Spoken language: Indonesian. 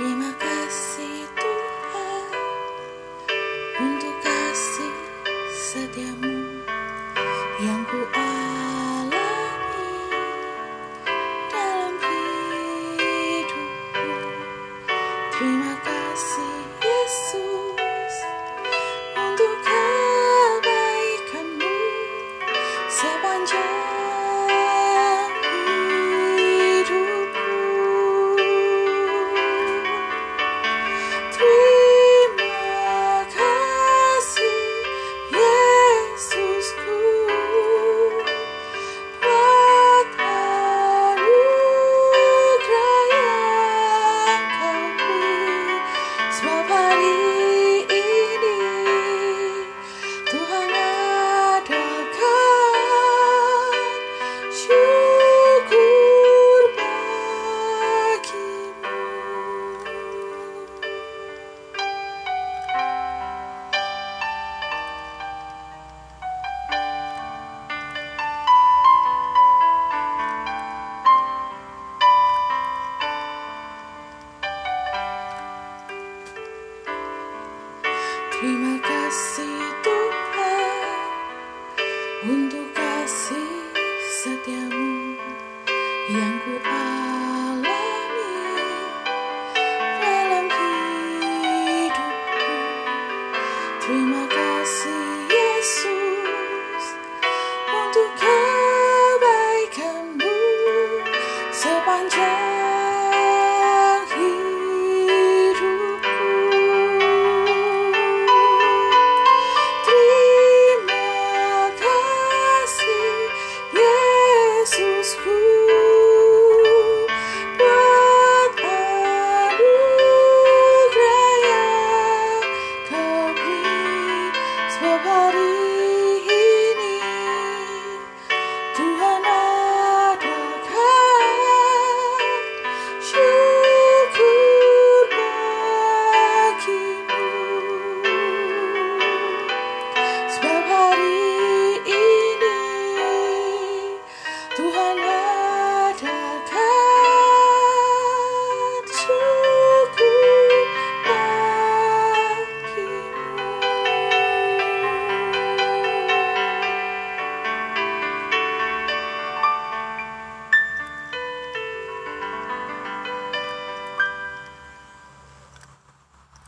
Terima kasih Tuhan untuk kasih setiamu yang ku alami dalam hidupku. Terima kasih Yesus untuk kebaikanmu sepanjang small body. Terima kasih Tuhan untuk kasih setiamu yang ku alami dalam hidupku. Terima kasih nobody